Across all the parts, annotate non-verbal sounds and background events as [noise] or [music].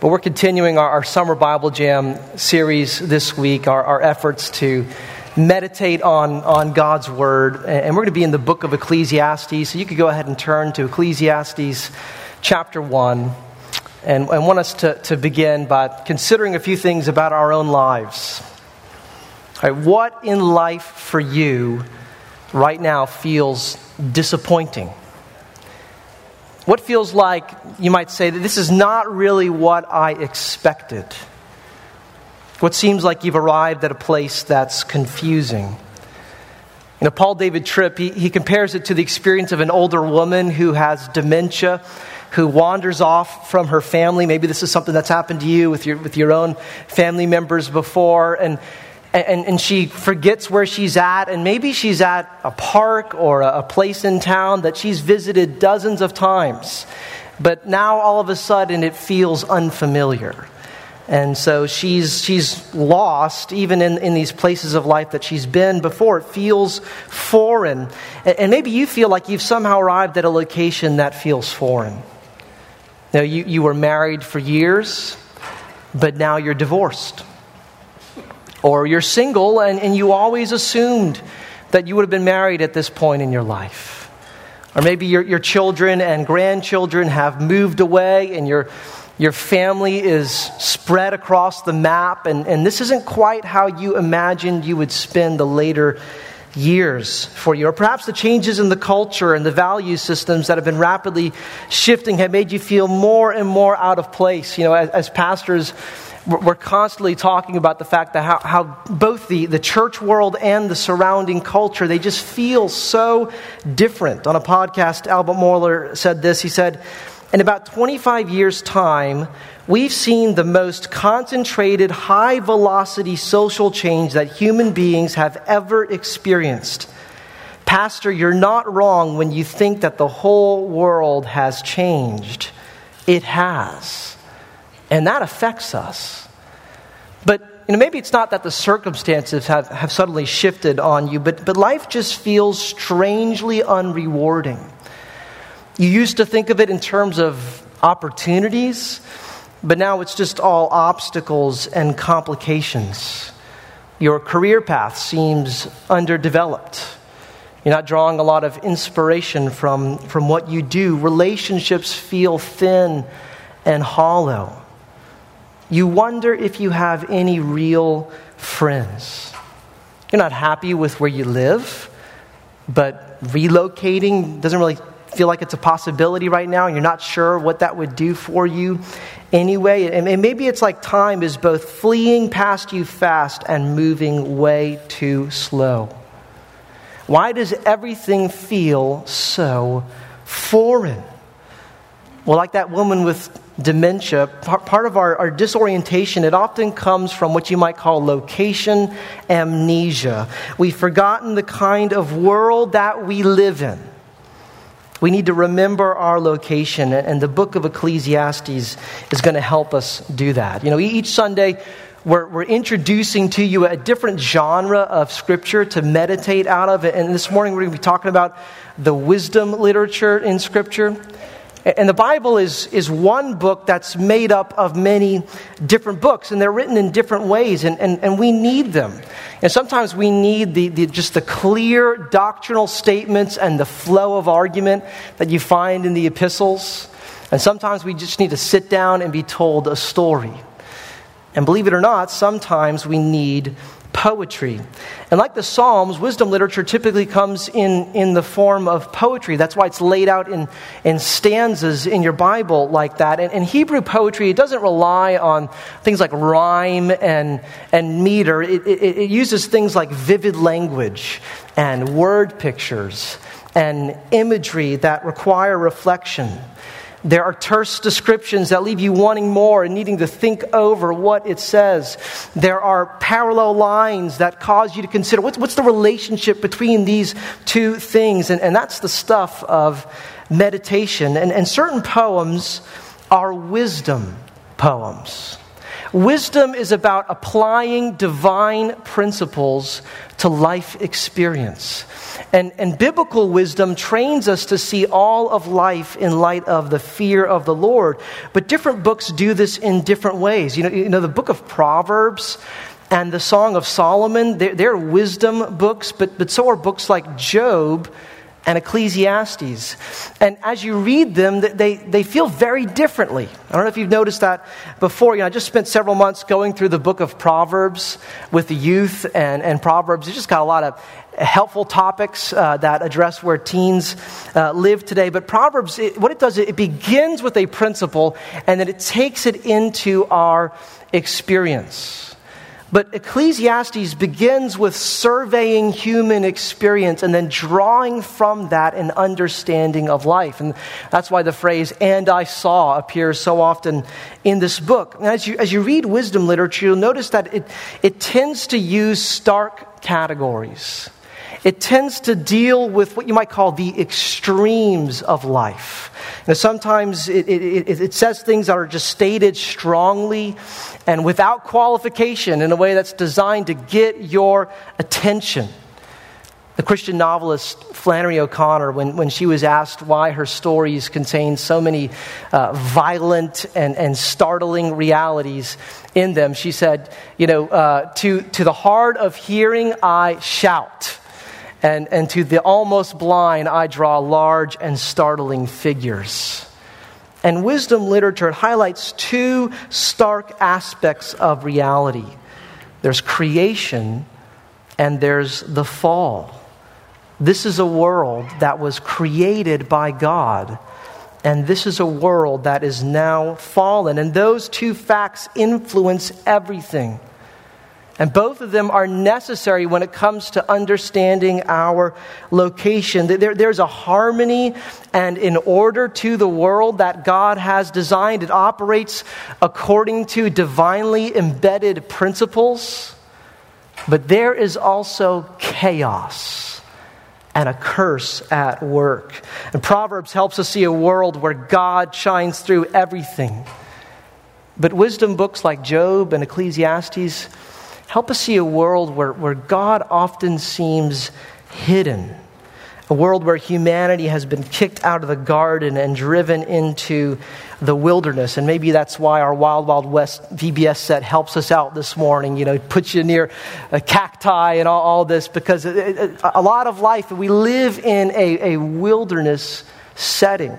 But we're continuing our, our Summer Bible Jam series this week, our, our efforts to meditate on, on God's Word. And we're going to be in the book of Ecclesiastes. So you could go ahead and turn to Ecclesiastes chapter 1. And I want us to, to begin by considering a few things about our own lives. Right, what in life for you right now feels disappointing? What feels like you might say that this is not really what I expected? What seems like you've arrived at a place that's confusing? You know, Paul David Tripp, he, he compares it to the experience of an older woman who has dementia, who wanders off from her family. Maybe this is something that's happened to you with your, with your own family members before. And and, and she forgets where she's at, and maybe she's at a park or a, a place in town that she's visited dozens of times. But now all of a sudden it feels unfamiliar. And so she's, she's lost, even in, in these places of life that she's been before. It feels foreign. And, maybe you feel like you've somehow arrived at a location that feels foreign. Now, you, you were married for years, but now you're divorced. Or you're single and, and you always assumed that you would have been married at this point in your life. Or maybe your, your children and grandchildren have moved away and your, your family is spread across the map, and, and this isn't quite how you imagined you would spend the later years for you. Or perhaps the changes in the culture and the value systems that have been rapidly shifting have made you feel more and more out of place. You know, as, as pastors, we're constantly talking about the fact that how, how, both the, the church world and the surrounding culture they just feel so different. On a podcast albert mohler said this. He said in about 25 years time we've seen the most concentrated high velocity social change that human beings have ever experienced. Pastor you're not wrong when you think that the whole world has changed. It has. And that affects us. But you know, maybe it's not that the circumstances have, have suddenly shifted on you, but, but life just feels strangely unrewarding. You used to think of it in terms of opportunities, but now it's just all obstacles and complications. Your career path seems underdeveloped. You're not drawing a lot of inspiration from, from what you do. Relationships feel thin and hollow. You wonder if you have any real friends. You're not happy with where you live, but relocating doesn't really feel like it's a possibility right now, and you're not sure what that would do for you anyway. And maybe it's like time is both fleeing past you fast and moving way too slow. Why does everything feel so foreign? Well, like that woman with dementia, part of our, our, disorientation, it often comes from what you might call location amnesia. We've forgotten the kind of world that we live in. We need to remember our location, and the book of Ecclesiastes is going to help us do that. You know, each Sunday, we're, we're introducing to you a different genre of scripture to meditate out of. And this morning, we're going to be talking about the wisdom literature in scripture. And the Bible is, is one book that's made up of many different books, and they're written in different ways, and, and, and we need them. And sometimes we need the, the, just the clear doctrinal statements and the flow of argument that you find in the epistles. And sometimes we just need to sit down and be told a story. And believe it or not, sometimes we need poetry. And like the Psalms, wisdom literature typically comes in, in the form of poetry. That's why it's laid out in, in stanzas in your Bible like that. And, and Hebrew poetry, it doesn't rely on things like rhyme and, and meter, it, it, it uses things like vivid language and word pictures and imagery that require reflection. There are terse descriptions that leave you wanting more and needing to think over what it says. There are parallel lines that cause you to consider what's, what's the relationship between these two things. And, and that's the stuff of meditation. And, and certain poems are wisdom poems. Wisdom is about applying divine principles to life experience. And, and biblical wisdom trains us to see all of life in light of the fear of the Lord. But different books do this in different ways. You know, you know the book of Proverbs and the Song of Solomon, they're, they're wisdom books, but, but so are books like Job and Ecclesiastes. And as you read them, they, they feel very differently. I don't know if you've noticed that before. You know, I just spent several months going through the book of Proverbs with the youth and, and Proverbs. It just got a lot of helpful topics uh, that address where teens uh, live today. But Proverbs, it, what it does, it begins with a principle and then it takes it into our experience. But Ecclesiastes begins with surveying human experience and then drawing from that an understanding of life. And that's why the phrase, and I saw, appears so often in this book. And as you, as you read wisdom literature, you'll notice that it, it tends to use stark categories. It tends to deal with what you might call the extremes of life. Now, sometimes it, it, it, says things that are just stated strongly and without qualification in a way that's designed to get your attention. The Christian novelist Flannery O'Connor, when, when she was asked why her stories contain so many uh, violent and, and startling realities in them, she said, You know, uh, to, to the hard of hearing, I shout. And, and to the almost blind, I draw large and startling figures. And wisdom literature highlights two stark aspects of reality there's creation and there's the fall. This is a world that was created by God, and this is a world that is now fallen. And those two facts influence everything. And both of them are necessary when it comes to understanding our location. There, there's a harmony and in order to the world that God has designed. It operates according to divinely embedded principles. But there is also chaos and a curse at work. And Proverbs helps us see a world where God shines through everything. But wisdom books like Job and Ecclesiastes Help us see a world where, where God often seems hidden. A world where humanity has been kicked out of the garden and driven into the wilderness. And maybe that's why our Wild Wild West VBS set helps us out this morning. You know, it puts you near a cacti and all, all this because it, it, a lot of life, we live in a, a wilderness setting.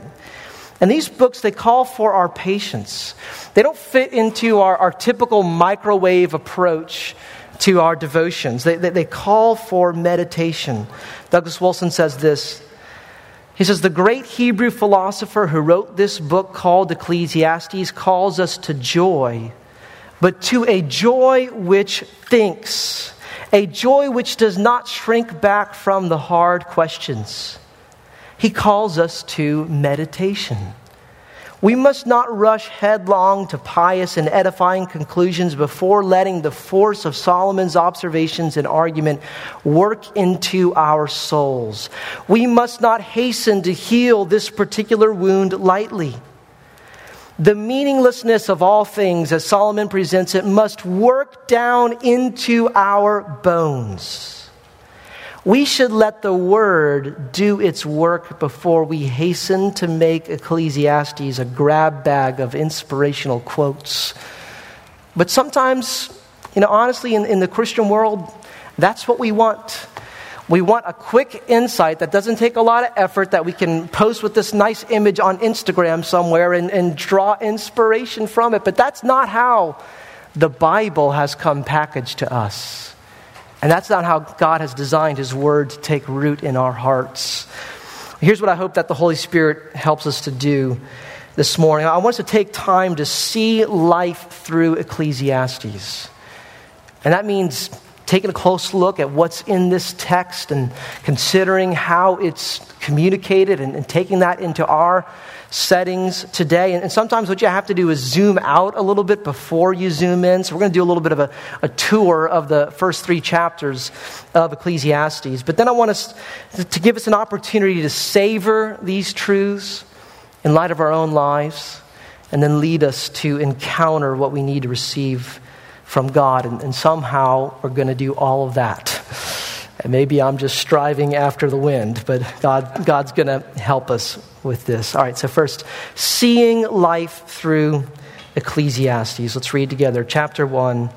And these books, they call for our patience. They don't fit into our, our typical microwave approach to our devotions. They, they, they call for meditation. Douglas Wilson says this. He says, The great Hebrew philosopher who wrote this book called Ecclesiastes calls us to joy, but to a joy which thinks, a joy which does not shrink back from the hard questions he calls us to meditation. We must not rush headlong to pious and edifying conclusions before letting the force of Solomon's observations and argument work into our souls. We must not hasten to heal this particular wound lightly. The meaninglessness of all things, as Solomon presents it, must work down into our bones. We should let the word do its work before we hasten to make Ecclesiastes a grab bag of inspirational quotes. But sometimes, you know, honestly, in, in the Christian world, that's what we want. We want a quick insight that doesn't take a lot of effort, that we can post with this nice image on Instagram somewhere and, and draw inspiration from it. But that's not how the Bible has come packaged to us. And that's not how God has designed His Word to take root in our hearts. Here's what I hope that the Holy Spirit helps us to do this morning. I want us to take time to see life through Ecclesiastes. And that means taking a close look at what's in this text and considering how it's communicated and, and taking that into our settings today. And, and, sometimes what you have to do is zoom out a little bit before you zoom in. So we're going to do a little bit of a, a tour of the first three chapters of Ecclesiastes. But then I want us to, give us an opportunity to savor these truths in light of our own lives and then lead us to encounter what we need to receive from God. And, and somehow we're going to do all of that. And maybe I'm just striving after the wind, but God, God's going to help us with this. All right, so first, seeing life through Ecclesiastes. Let's read together. Chapter 1,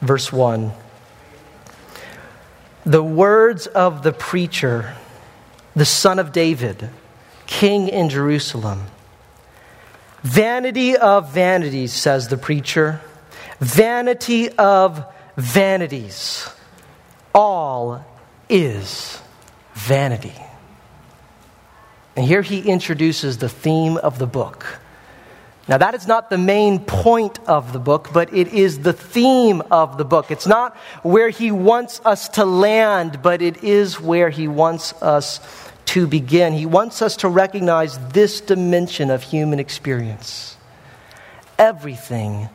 verse 1. The words of the preacher, the son of David, king in Jerusalem. Vanity of vanities, says the preacher. Vanity of vanities. All is vanity. And here he introduces the theme of the book. Now, that is not the main point of the book, but it is the theme of the book. It's not where he wants us to land, but it is where he wants us to begin. He wants us to recognize this dimension of human experience. Everything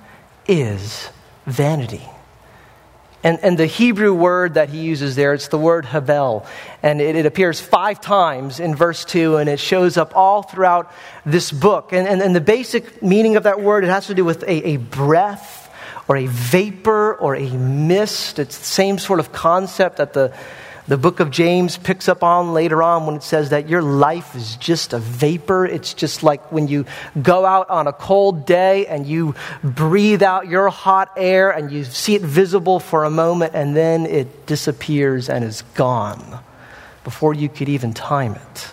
is vanity. And, and the Hebrew word that he uses there, it's the word havel. And it, it, appears five times in verse 2, and it shows up all throughout this book. And, and, and the basic meaning of that word, it has to do with a, a breath or a vapor or a mist. It's the same sort of concept that the the book of James picks up on later on when it says that your life is just a vapor. It's just like when you go out on a cold day and you breathe out your hot air and you see it visible for a moment and then it disappears and is gone before you could even time it.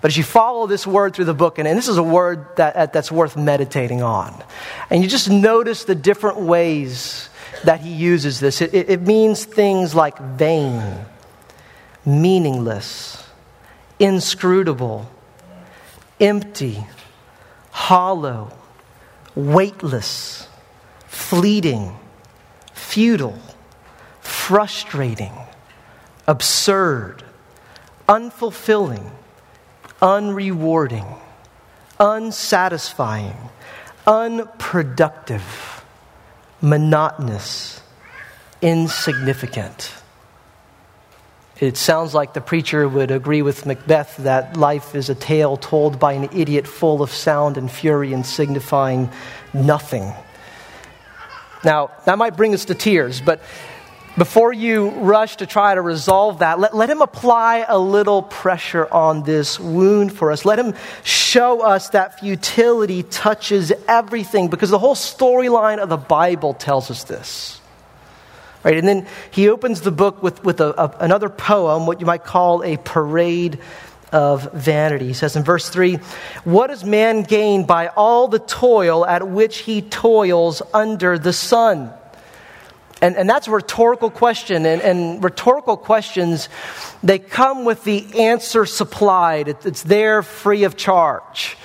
But as you follow this word through the book, and, and this is a word that, that's worth meditating on, and you just notice the different ways that he uses this, it, it means things like vain meaningless, inscrutable, empty, hollow, weightless, fleeting, futile, frustrating, absurd, unfulfilling, unrewarding, unsatisfying, unproductive, monotonous, insignificant. It sounds like the preacher would agree with Macbeth that life is a tale told by an idiot full of sound and fury and signifying nothing. Now, that might bring us to tears, but before you rush to try to resolve that, let, let him apply a little pressure on this wound for us. Let him show us that futility touches everything because the whole storyline of the Bible tells us this. Right? And then he opens the book with, with a, a, another poem, what you might call a parade of vanity. He says in verse 3 What does man gain by all the toil at which he toils under the sun? And, and that's a rhetorical question. And, and rhetorical questions, they come with the answer supplied, it, it's there free of charge.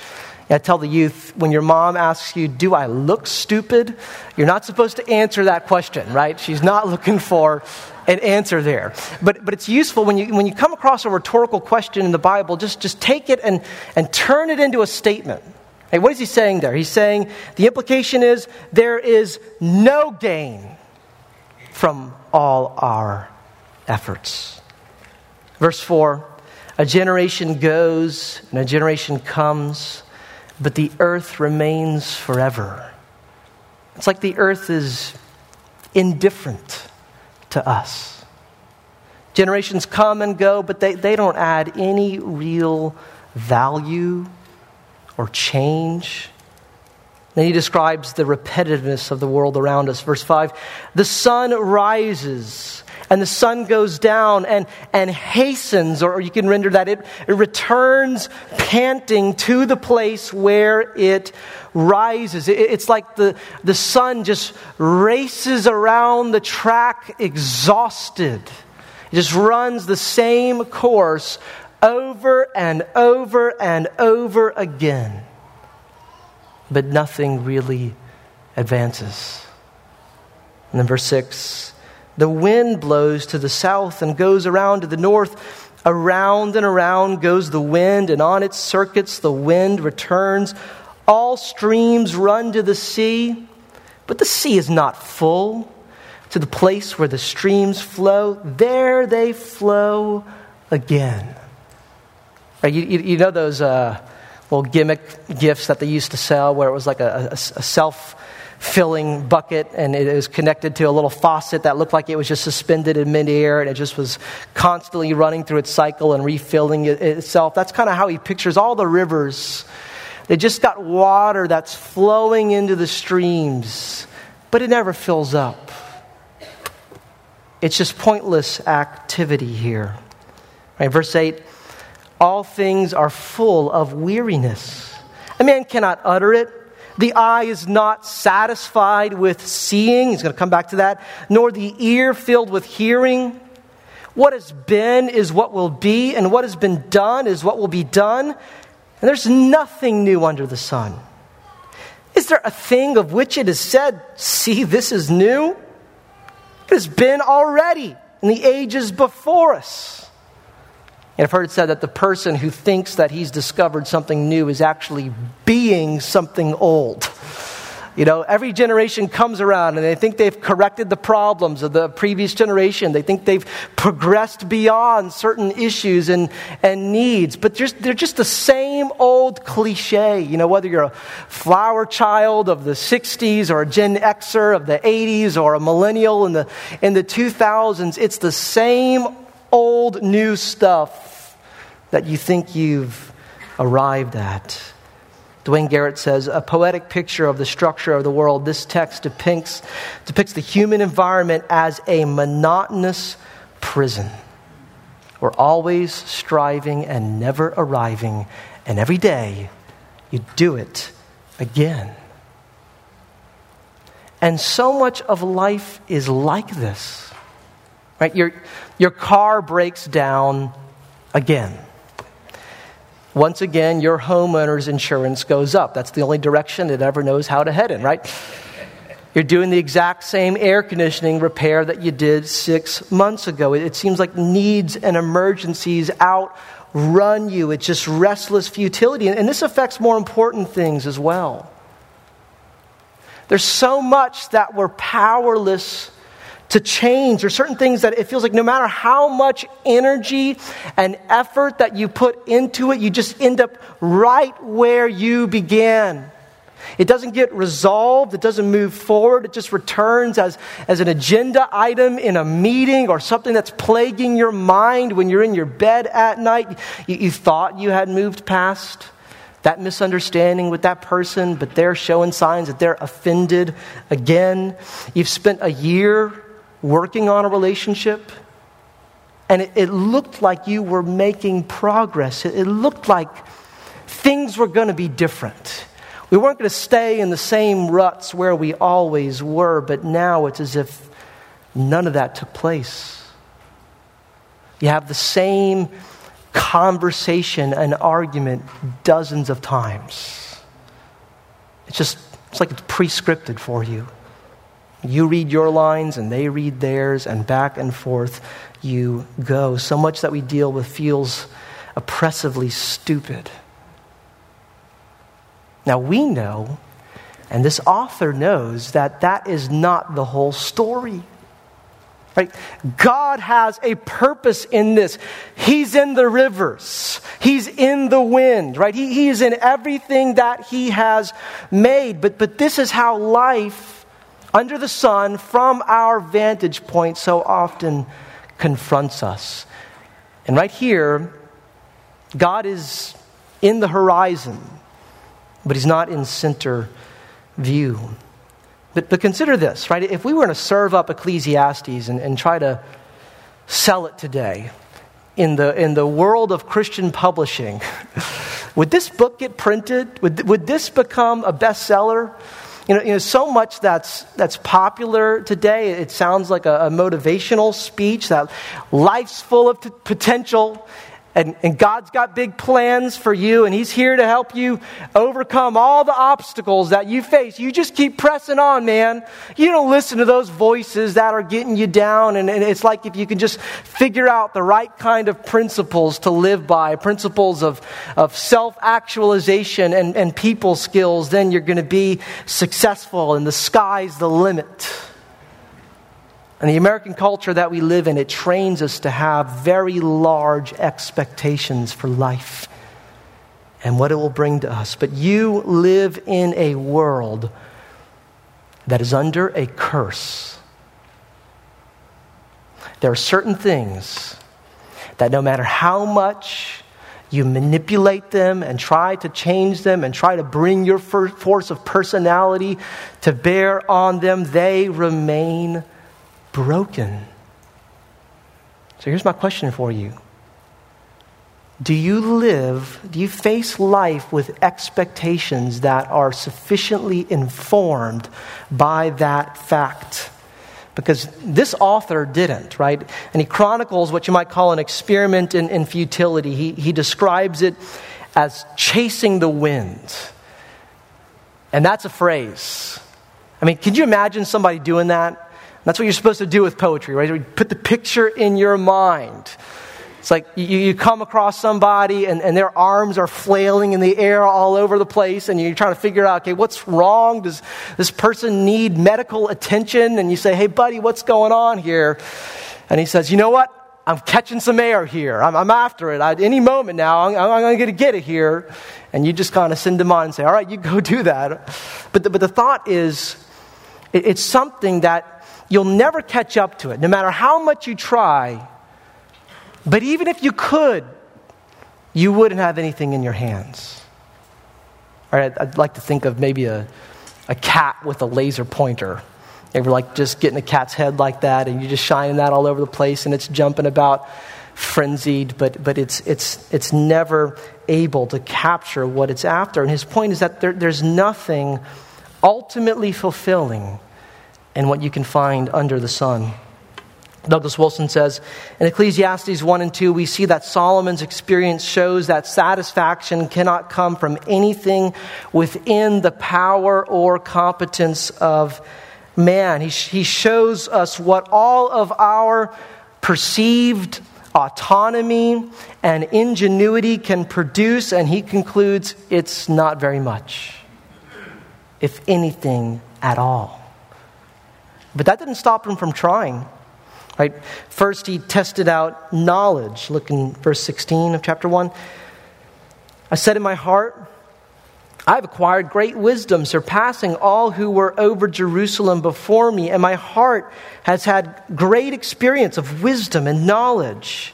I tell the youth when your mom asks you, Do I look stupid? You're not supposed to answer that question, right? She's not [laughs] looking for an answer there. But, but it's useful when you, when you come across a rhetorical question in the Bible, just, just take it and, and turn it into a statement. Hey, what is he saying there? He's saying the implication is there is no gain from all our efforts. Verse 4 A generation goes and a generation comes but the earth remains forever. It's like the earth is indifferent to us. Generations come and go, but they, they don't add any real value or change. Then he describes the repetitiveness of the world around us. Verse 5 The sun rises and the sun goes down and, and hastens, or you can render that it, it returns panting to the place where it rises. It, it's like the, the sun just races around the track exhausted. It just runs the same course over and over and over again. But nothing really advances. And then verse 6 the wind blows to the south and goes around to the north. Around and around goes the wind, and on its circuits the wind returns. All streams run to the sea, but the sea is not full. To the place where the streams flow, there they flow again. Right, you, you, you know those, uh, little gimmick gifts that they used to sell where it was like a, a, a self filling bucket and it was connected to a little faucet that looked like it was just suspended in midair and it just was constantly running through its cycle and refilling it, itself. That's kind of how he pictures all the rivers. They just got water that's flowing into the streams, but it never fills up. It's just pointless activity here. Right, verse 8 All things are full of weariness. A man cannot utter it the eye is not satisfied with seeing. He's going to come back to that. Nor the ear filled with hearing. What has been is what will be, and what has been done is what will be done. And there's nothing new under the sun. Is there a thing of which it is said, See, this is new? It has been already in the ages before us. And I've heard it said that the person who thinks that he's discovered something new is actually being something old. You know, every generation comes around and they think they've corrected the problems of the previous generation. They think they've progressed beyond certain issues and, and needs. But just, they're just the same old cliche. You know, whether you're a flower child of the 60s or a Gen Xer of the 80s or a millennial in the, in the 2000s, it's the same old new stuff that you think you've arrived at. Duane Garrett says, a poetic picture of the structure of the world. This text depicts, depicts the human environment as a monotonous prison. We're always striving and never arriving, and every day you do it again. And so much of life is like this. Right? Your, your car breaks down again. Once again, your homeowner's insurance goes up. That's the only direction it ever knows how to head in, right? You're doing the exact same air conditioning repair that you did six months ago. It, it seems like needs and emergencies outrun you. It's just restless futility. And, and this affects more important things as well. There's so much that we're powerless to change. or certain things that it feels like no matter how much energy and effort that you put into it, you just end up right where you began. It doesn't get resolved. It doesn't move forward. It just returns as, as an agenda item in a meeting or something that's plaguing your mind when you're in your bed at night. You, you thought you had moved past that misunderstanding with that person, but they're showing signs that they're offended again. You've spent a year working on a relationship, and it, it looked like you were making progress. It, it looked like things were going to be different. We weren't going to stay in the same ruts where we always were, but now it's as if none of that took place. You have the same conversation and argument dozens of times. It's just, it's like it's pre scripted for you. You read your lines and they read theirs, and back and forth you go. So much that we deal with feels oppressively stupid. Now we know, and this author knows, that that is not the whole story. Right? God has a purpose in this. He's in the rivers. He's in the wind, right? He, he is in everything that He has made. But, but this is how life under the sun from our vantage point so often confronts us. And right here, God is in the horizon, but He's not in center view. But, but consider this, right? If we were to serve up Ecclesiastes and, and try to sell it today in the, in the world of Christian publishing, [laughs] would this book get printed? Would, would this become a bestseller? You know, you know, so much that's, that's popular today, it sounds like a, a motivational speech that life's full of t- potential and, and God's got big plans for you, and He's here to help you overcome all the obstacles that you face. You just keep pressing on, man. You don't listen to those voices that are getting you down. And, and it's like if you can just figure out the right kind of principles to live by, principles of, of self actualization and, and people skills, then you're going to be successful, and the sky's the limit. And the American culture that we live in, it trains us to have very large expectations for life. and what it will bring to us. But you live in a world that is under a curse. There are certain things that no matter how much you manipulate them and try to change them and try to bring your force of personality to bear on them, they remain broken. So here's my question for you Do you live, do you face life with expectations that are sufficiently informed by that fact? because this author didn't, right? And he chronicles what you might call an experiment in, in futility. He, he describes it as chasing the wind. And that's a phrase. I mean, can you imagine somebody doing that? That's what you're supposed to do with poetry, right? Put the picture in your mind. It's like you, you come across somebody and, and their arms are flailing in the air all over the place, and you're trying to figure out, okay, what's wrong? Does this person need medical attention? And you say, hey, buddy, what's going on here? And he says, you know what? I'm catching some air here. I'm, I'm after it. I, any moment now, I'm, I'm going to get it here. And you just kind of send them on and say, all right, you go [laughs] do that. But the, but the thought is, it, it's something that you'll never catch up to it. No matter how much you try, but even if you could, you wouldn't have anything in your hands. All right, I'd like to think of maybe a, a cat with a laser pointer. Ever like just getting a cat's head like that and you're just shining that all over the place and it's jumping about frenzied, but, but it's, it's, it's never able to capture what it's after. And his point is that there, there's nothing ultimately fulfilling in what you can find under the sun. Douglas Wilson says in Ecclesiastes 1 and 2, we see that Solomon's experience shows that satisfaction cannot come from anything within the power or competence of man. He, he shows us what all of our perceived autonomy and ingenuity can produce, and he concludes it's not very much, if anything at all. But that didn't stop him from trying. Right? First, he tested out knowledge. Look in verse 16 of chapter 1. I said in my heart, I've acquired great wisdom, surpassing all who were over Jerusalem before me, and my heart has had great experience of wisdom and knowledge.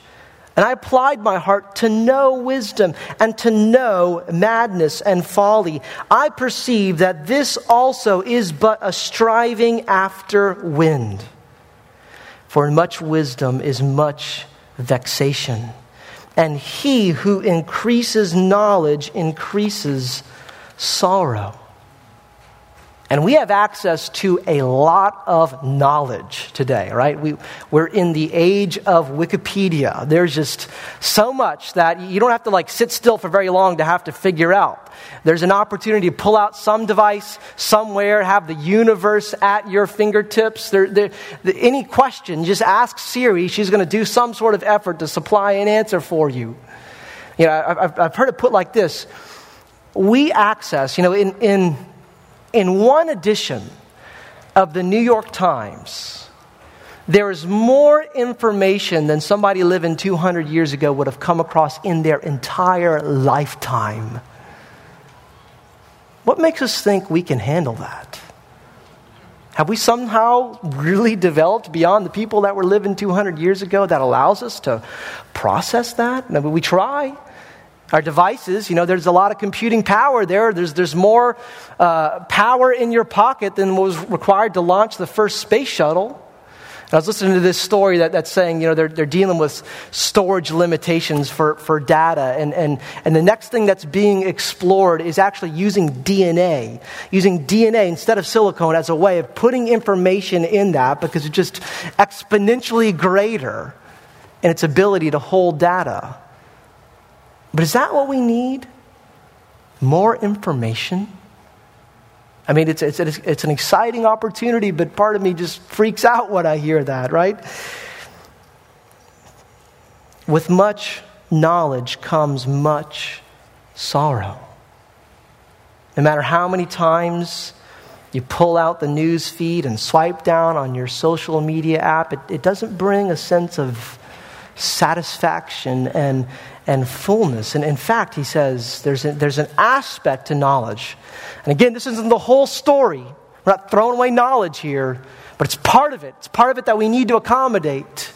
And I applied my heart to know wisdom and to know madness and folly. I perceive that this also is but a striving after wind. For much wisdom is much vexation. And he who increases knowledge increases sorrow. And we have access to a lot of knowledge today, right? We, we're in the age of Wikipedia. There's just so much that you don't have to like sit still for very long to have to figure out. There's an opportunity to pull out some device somewhere, have the universe at your fingertips. There, there, any question, just ask Siri. She's going to do some sort of effort to supply an answer for you. You know, I've, I've heard it put like this. We access, you know, in, in in one edition of the New York Times, there is more information than somebody living 200 years ago would have come across in their entire lifetime. What makes us think we can handle that? Have we somehow really developed beyond the people that were living 200 years ago that allows us to process that? Mean, we try our devices, you know, there's a lot of computing power there. There's, there's more uh, power in your pocket than was required to launch the first space shuttle. And I was listening to this story that, that's saying, you know, they're, they're dealing with storage limitations for, for data. And, and, and the next thing that's being explored is actually using DNA, using DNA instead of silicone as a way of putting information in that because it's just exponentially greater in its ability to hold data. But is that what we need? More information? I mean, it's, it's, it's an exciting opportunity, but part of me just freaks out when I hear that, right? With much knowledge comes much sorrow. No matter how many times you pull out the news feed and swipe down on your social media app, it, it doesn't bring a sense of satisfaction and, and fullness. And in fact, he says there's, a, there's an aspect to knowledge. And again, this isn't the whole story. We're not throwing away knowledge here, but it's part of it. It's part of it that we need to accommodate.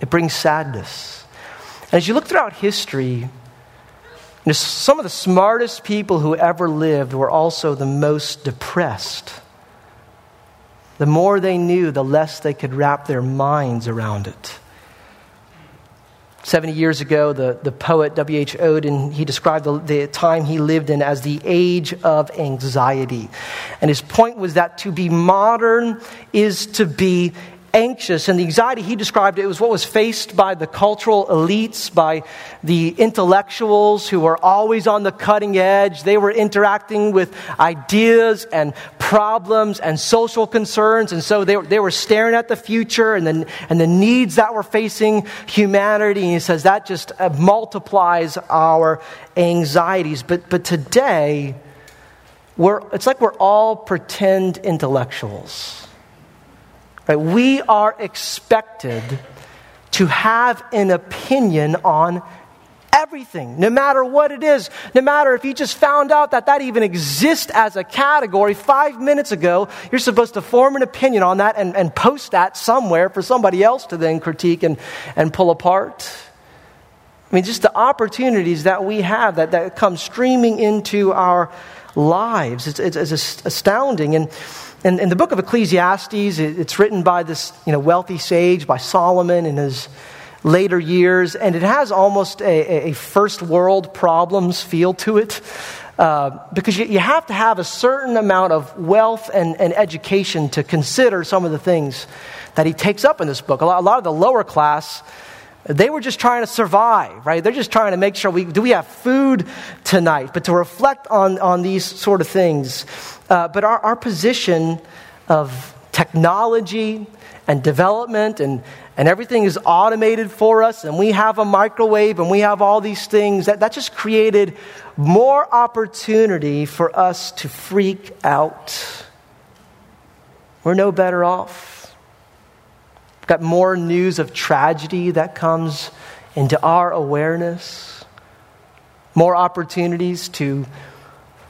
It brings sadness. And as you look throughout history, some of the smartest people who ever lived were also the most depressed. The more they knew, the less they could wrap their minds around it. 70 years ago, the, the poet W.H. Auden, he described the, the time he lived in as the age of anxiety. And his point was that to be modern is to be anxious. And the anxiety he described it was what was faced by the cultural elites, by the intellectuals who were always on the cutting edge. They were interacting with ideas and problems and social concerns. And so they, they were staring at the future and the, and the needs that were facing humanity. And he says that just uh, multiplies our anxieties. But, but today, we're, it's like we're all pretend intellectuals Right? We are expected to have an opinion on everything, no matter what it is. No matter if you just found out that that even exists as a category five minutes ago, you're supposed to form an opinion on that and, and post that somewhere for somebody else to then critique and, and pull apart. I mean, just the opportunities that we have that, that come streaming into our lives. It's, it's, it's astounding. And in, in the book of Ecclesiastes, it's written by this you know, wealthy sage, by Solomon in his later years, and it has almost a, a first world problems feel to it. Uh, because you, you, have to have a certain amount of wealth and, and, education to consider some of the things that he takes up in this book. A lot, a lot, of the lower class, they were just trying to survive, right? They're just trying to make sure we do we have food tonight. But to reflect on, on these sort of things, uh, but our, our position of technology and development and, and everything is automated for us and we have a microwave and we have all these things that, that just created more opportunity for us to freak out we're no better off We've more news of tragedy that comes into our awareness more opportunities to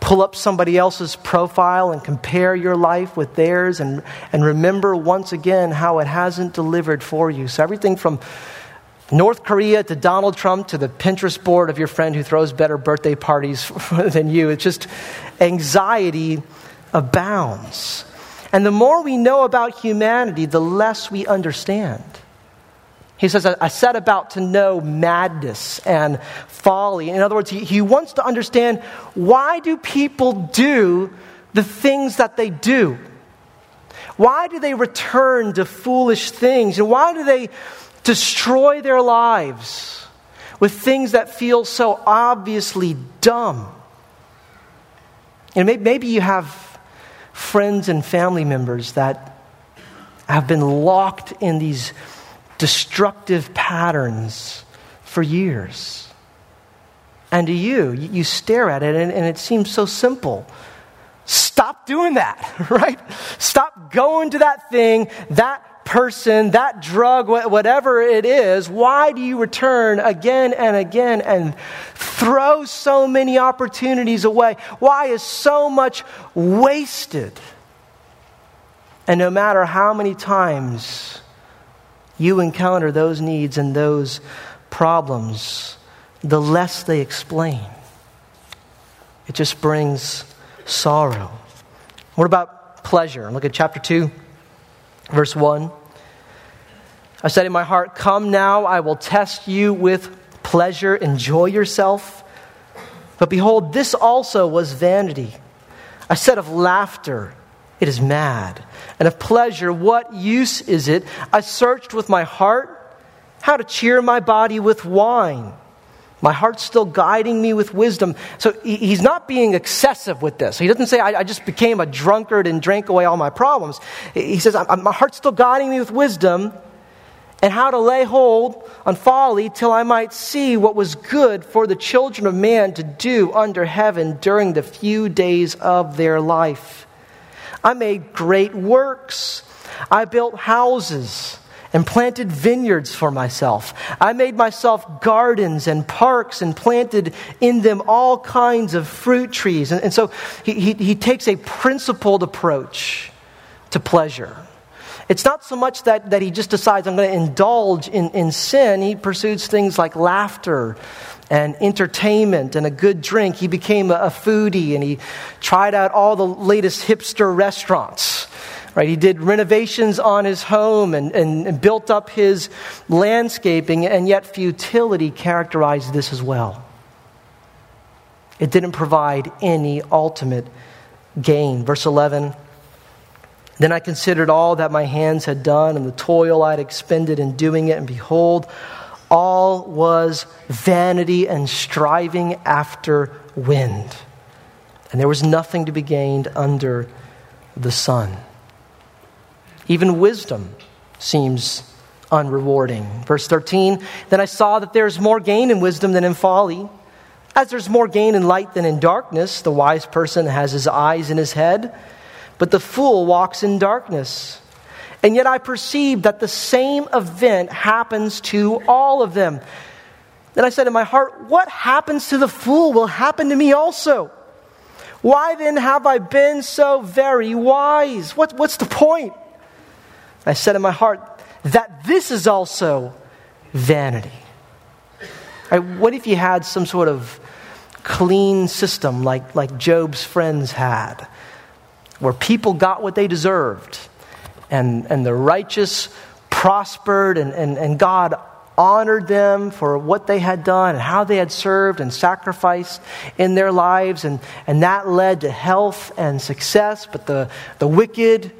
pull up somebody else's profile and compare your life with theirs and, and remember once again how it hasn't delivered for you. So, everything from North Korea to Donald Trump to the Pinterest board of your friend who throws better birthday parties [laughs] than you, it's just anxiety abounds. And the more we know about humanity, the less we understand. He says, I set about to know madness and folly. In other words, he, he wants to understand why do people do the things that they do? Why do they return to foolish things? And why do they destroy their lives with things that feel so obviously dumb? And maybe, maybe you have friends and family members that have been locked in these destructive patterns for years. And to you, you stare at it and, and it seems so simple. Stop doing that, [laughs] right? Stop going to that thing, that person, that drug, whatever it is. Why do you return again and again and throw so many opportunities away? Why is so much wasted? And no matter how many times you encounter those needs and those problems, the less they explain. It just brings sorrow. What about pleasure? Look at chapter 2, verse 1. I said in my heart, Come now, I will test you with pleasure, enjoy yourself. But behold, this also was vanity. I said of laughter, it is mad. And of pleasure, what use is it? I searched with my heart how to cheer my body with wine. My heart's still guiding me with wisdom. So he's not being excessive with this. He doesn't say, I, just became a drunkard and drank away all my problems. He says, My heart's still guiding me with wisdom and how to lay hold on folly till I might see what was good for the children of man to do under heaven during the few days of their life. I made great works. I built houses and planted vineyards for myself. I made myself gardens and parks and planted in them all kinds of fruit trees. And, and so he, he, he takes a principled approach to pleasure. It's not so much that, that he just decides, I'm going to indulge in, in sin. He pursues things like laughter and entertainment and a good drink. He became a, a foodie and he tried out all the latest hipster restaurants. Right? He did renovations on his home and, and, and built up his landscaping, and yet futility characterized this as well. It didn't provide any ultimate gain. Verse 11 Then I considered all that my hands had done and the toil I'd expended in doing it, and behold, all was vanity and striving after wind. And there was nothing to be gained under the sun. Even wisdom seems unrewarding. Verse 13 Then I saw that there is more gain in wisdom than in folly. As there's more gain in light than in darkness, the wise person has his eyes in his head, but the fool walks in darkness. And yet I perceive that the same event happens to all of them. Then I said in my heart, What happens to the fool will happen to me also. Why then have I been so very wise? What, what's the point? I said in my heart that this is also vanity. Right, what if you had some sort of clean system like, like Job's friends had, where people got what they deserved, and, and the righteous prospered, and, and, and God honored them for what they had done and how they had served and sacrificed in their lives, and, and that led to health and success, but the, the wicked,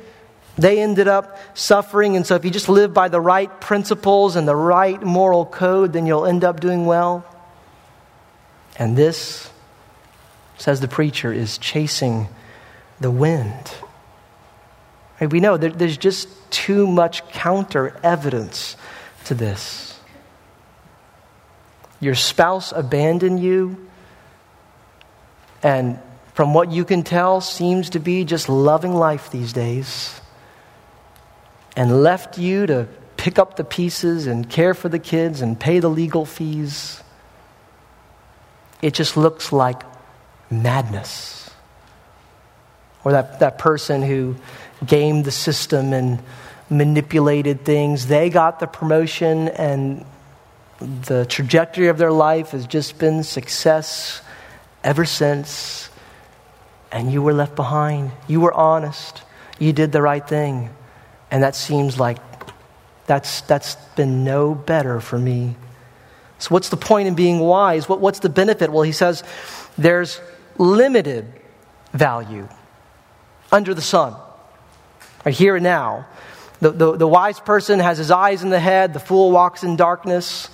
they ended up suffering. And so, if you just live by the right principles and the right moral code, then you'll end up doing well. And this, says the preacher, is chasing the wind. We know there's just too much counter evidence to this. Your spouse abandoned you, and from what you can tell, seems to be just loving life these days and left you to pick up the pieces and care for the kids and pay the legal fees, it just looks like madness. Or that, that person who gamed the system and manipulated things, they got the promotion and the trajectory of their life has just been success ever since. And you were left behind. You were honest. You did the right thing. And that seems like that's, that's been no better for me. So, what's the point in being wise? What, what's the benefit? Well, he says there's limited value under the sun, right here and now. The, the, the wise person has his eyes in the head, the fool walks in darkness.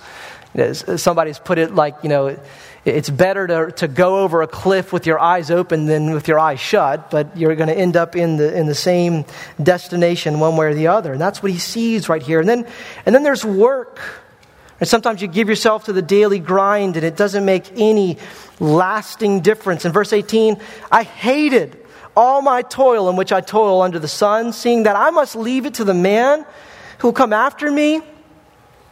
Somebody's put it like, you know, it's better to, to go over a cliff with your eyes open than with your eyes shut, but you're going to end up in the, in the same destination one way or the other. And that's what he sees right here. And then, and then there's work. And sometimes you give yourself to the daily grind and it doesn't make any lasting difference. In verse 18, I hated all my toil in which I toil under the sun, seeing that I must leave it to the man who will come after me.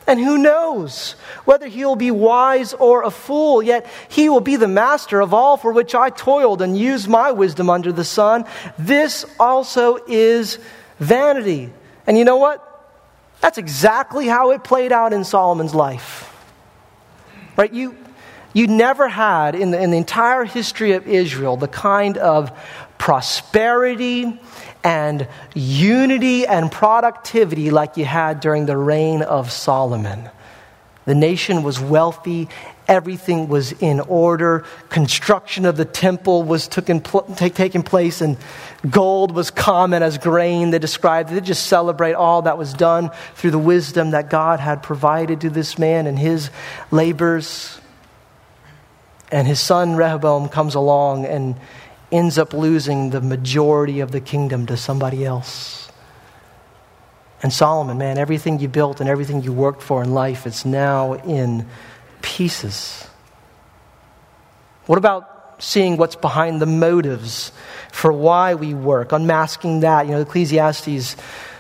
And who knows whether he will be wise or a fool, yet he will be the master of all for which I toiled and used my wisdom under the sun. This also is vanity. And you know what? That's exactly how it played out in Solomon's life. Right? You, you never had in the, in the entire history of Israel the kind of prosperity and unity and productivity like you had during the reign of Solomon. The nation was wealthy, everything was in order, construction of the temple was taking, place, and gold was common as grain. They described, they just celebrate all that was done through the wisdom that God had provided to this man and his labors. And his son Rehoboam comes along and ends up losing the majority of the kingdom to somebody else. And Solomon, man, everything you built and everything you worked for in life, it's now in pieces. What about seeing what's behind the motives for why we work, unmasking that? You know, Ecclesiastes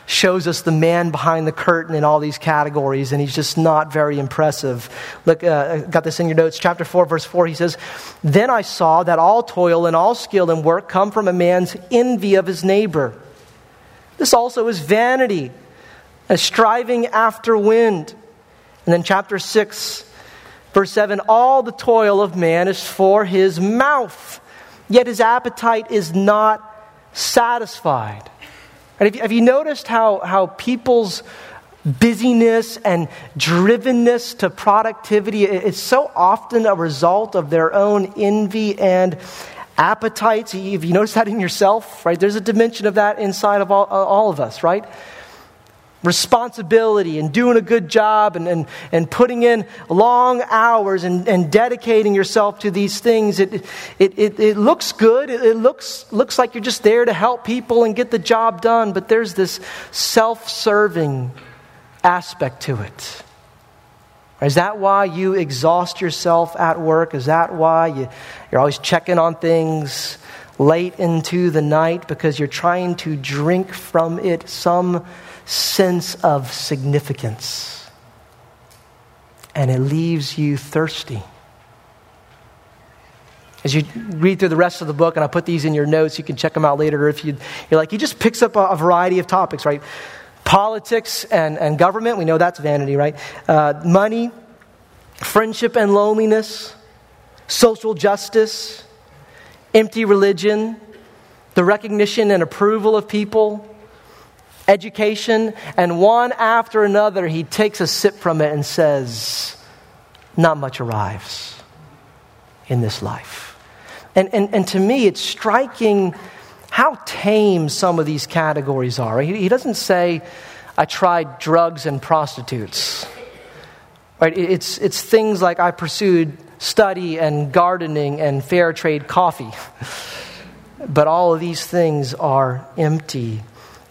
shows us the man behind the curtain in all these categories, and he's just not very impressive. Look, uh, got this in your notes. Chapter 4, verse 4, he says, Then I saw that all toil and all skill and work come from a man's envy of his neighbor. This also is vanity, a striving after wind. And then chapter 6, verse 7, all the toil of man is for his mouth, yet his appetite is not satisfied. Have you, have you noticed how, how people's busyness and drivenness to productivity is so often a result of their own envy and appetites? Have you noticed that in yourself? Right? There's a dimension of that inside of all, all of us, right? Responsibility and doing a good job and, and, and putting in long hours and, and dedicating yourself to these things, it, it, it, it looks good. It, it looks, looks like you're just there to help people and get the job done, but there's this self serving aspect to it. Is that why you exhaust yourself at work? Is that why you, you're always checking on things late into the night because you're trying to drink from it some sense of significance. And it leaves you thirsty. As you read through the rest of the book, and I put these in your notes, you can check them out later if you, you're like, he just picks up a, a variety of topics, right? Politics and, and government, we know that's vanity, right? Uh, money, friendship and loneliness, social justice, empty religion, the recognition and approval of people, education, and one after another, he takes a sip from it and says, Not much arrives in this life. And, and, and to me, it's striking how tame some of these categories are. He, he doesn't say, I tried drugs and prostitutes. Right? It's, it's things like I pursued study and gardening and fair trade coffee. [laughs] but all of these things are empty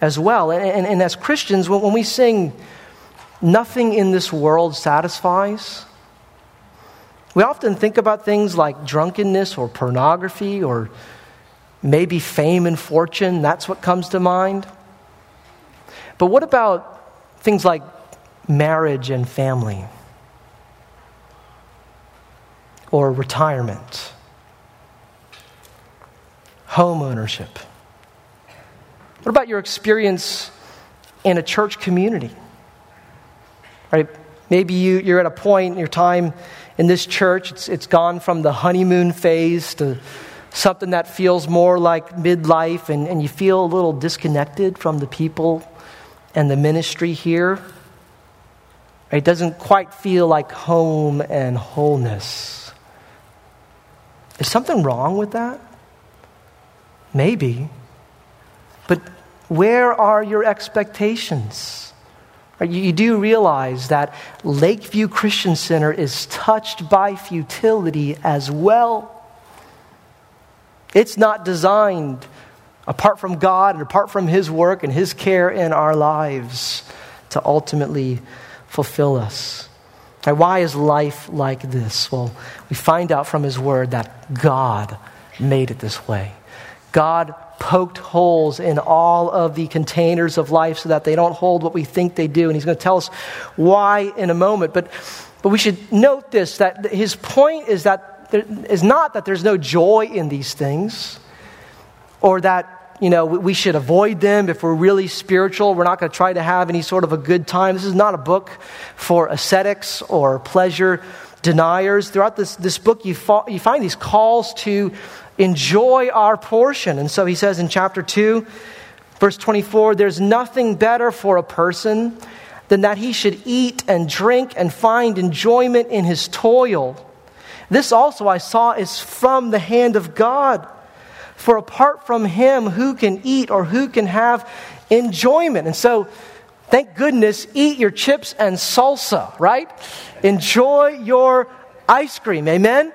as well. And, and, and as Christians, when, when we sing, Nothing in this world satisfies, we often think about things like drunkenness or pornography or maybe fame and fortune. That's what comes to mind. But what about things like marriage and family? Or retirement? Home ownership? What about your experience in a church community? Right? Maybe you, you're at a point in your time in this church, it's, it's gone from the honeymoon phase to something that feels more like midlife, and, and you feel a little disconnected from the people and the ministry here. It doesn't quite feel like home and wholeness. Is something wrong with that? Maybe. But where are your expectations? You do realize that Lakeview Christian Center is touched by futility as well. It's not designed apart from God and apart from His work and His care in our lives to ultimately fulfill us. why is life like this? Well, we find out from His Word that God made it this way. God poked holes in all of the containers of life so that they don't hold what we think they do. And he's going to tell us why in a moment. But, but we should note this that his point is that there is not that there's no joy in these things or that you know we should avoid them if we're really spiritual we're not going to try to have any sort of a good time this is not a book for ascetics or pleasure deniers throughout this, this book you, fa- you find these calls to enjoy our portion. And so he says in chapter 2, verse 24, there's nothing better for a person than that he should eat and drink and find enjoyment in his toil. This also I saw is from the hand of God. For apart from him, who can eat or who can have enjoyment? And so, thank goodness, eat your chips and salsa, right? Enjoy your ice cream. Amen?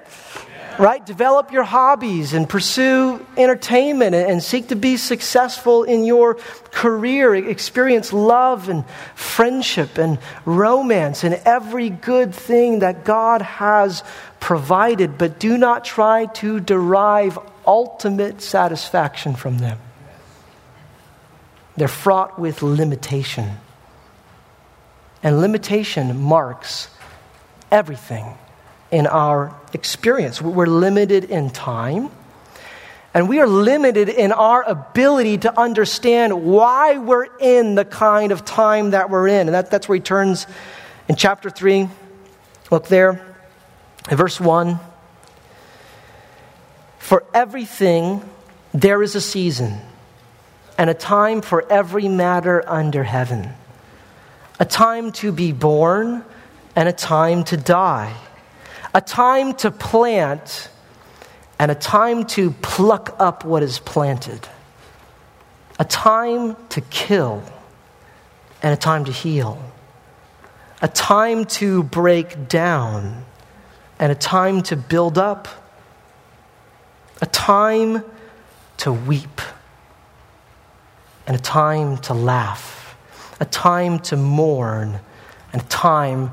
Right? Develop your hobbies and pursue entertainment and seek to be successful in your career. Experience love and friendship and romance and every good thing that God has provided, but do not try to derive ultimate satisfaction from them. they're fraught with limitation. And limitation marks everything in our experience. We're limited in time, and we are limited in our ability to understand why we're in the kind of time that we're in. And that, that's where he turns in chapter 3. Look there in verse 1. For everything there is a season and a time for every matter under heaven, a time to be born and a time to die, a time to plant and a time to pluck up what is planted, a time to kill and a time to heal, a time to break down and a time to build up, a time to weep and a time to laugh, a time to mourn and a time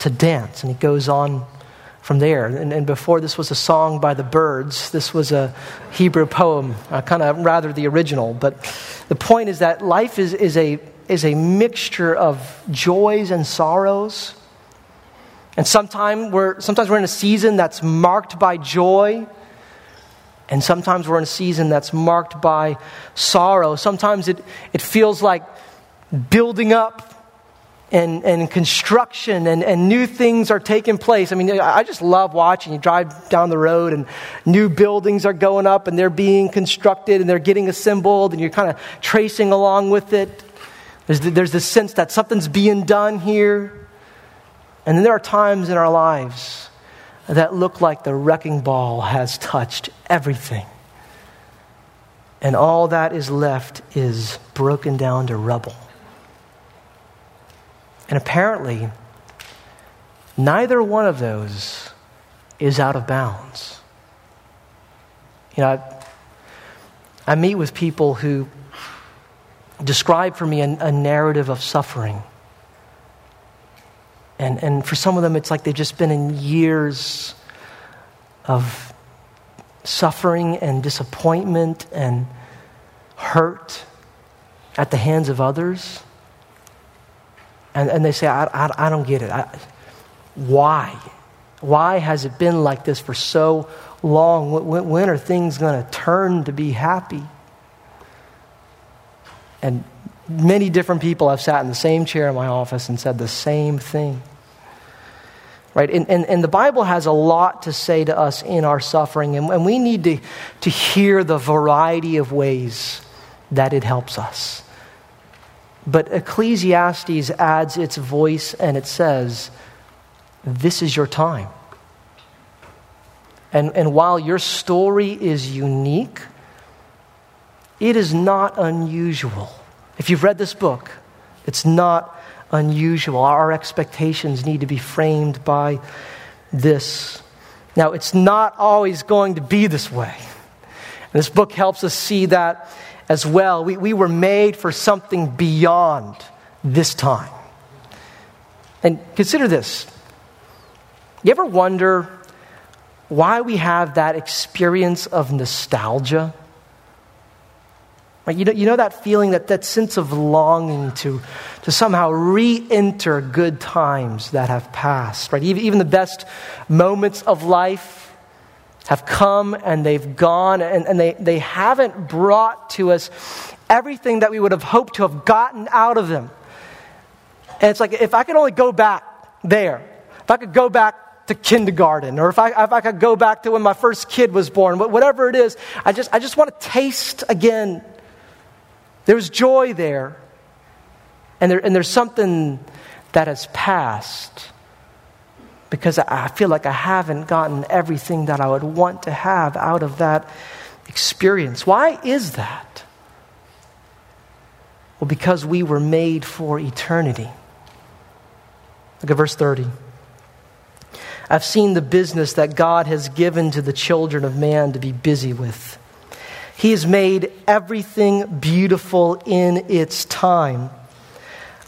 to dance. And he goes on from there. And, and, before this was a song by the Byrds, this was a Hebrew poem, uh, kind of rather the original. But the point is that life is, is, a, is a mixture of joys and sorrows. And sometime we're, sometimes we're in a season that's marked by joy. And sometimes we're in a season that's marked by sorrow. Sometimes it, it feels like building up and, and construction and, and new things are taking place. I mean, I just love watching. You drive down the road and new buildings are going up and they're being constructed and they're getting assembled and you're kind of tracing along with it. There's, the, there's this sense that something's being done here. And then there are times in our lives that look like the wrecking ball has touched everything. And all that is left is broken down to rubble. And apparently, neither one of those is out of bounds. You know, I, I meet with people who describe for me a, a narrative of suffering. And, and for some of them, it's like they've just been in years of suffering and disappointment and hurt at the hands of others. And, and they say, I, I, I don't get it. I, why? Why has it been like this for so long? When, when are things going to turn to be happy? And many different people have sat in the same chair in my office and said the same thing. Right? And, and, and the Bible has a lot to say to us in our suffering, and, and we need to, to hear the variety of ways that it helps us. But Ecclesiastes adds its voice and it says, This is your time. And, and while your story is unique, it is not unusual. If you've read this book, it's not unusual. Our expectations need to be framed by this. Now, it's not always going to be this way. And this book helps us see that as well. We, we were made for something beyond this time. And consider this. You ever wonder why we have that experience of nostalgia? Right? You, know, you know that feeling, that, that sense of longing to, to somehow re enter good times that have passed, right? Even, even the best moments of life have come and they've gone, and, and they, they haven't brought to us everything that we would have hoped to have gotten out of them. And it's like, if I could only go back there, if I could go back to kindergarten, or if I, if I could go back to when my first kid was born, whatever it is, I just, I just want to taste again. There's joy there. And, there, and there's something that has passed because I feel like I haven't gotten everything that I would want to have out of that experience. Why is that? Well, because we were made for eternity. Look at verse 30. I've seen the business that God has given to the children of man to be busy with. He has made everything beautiful in its time.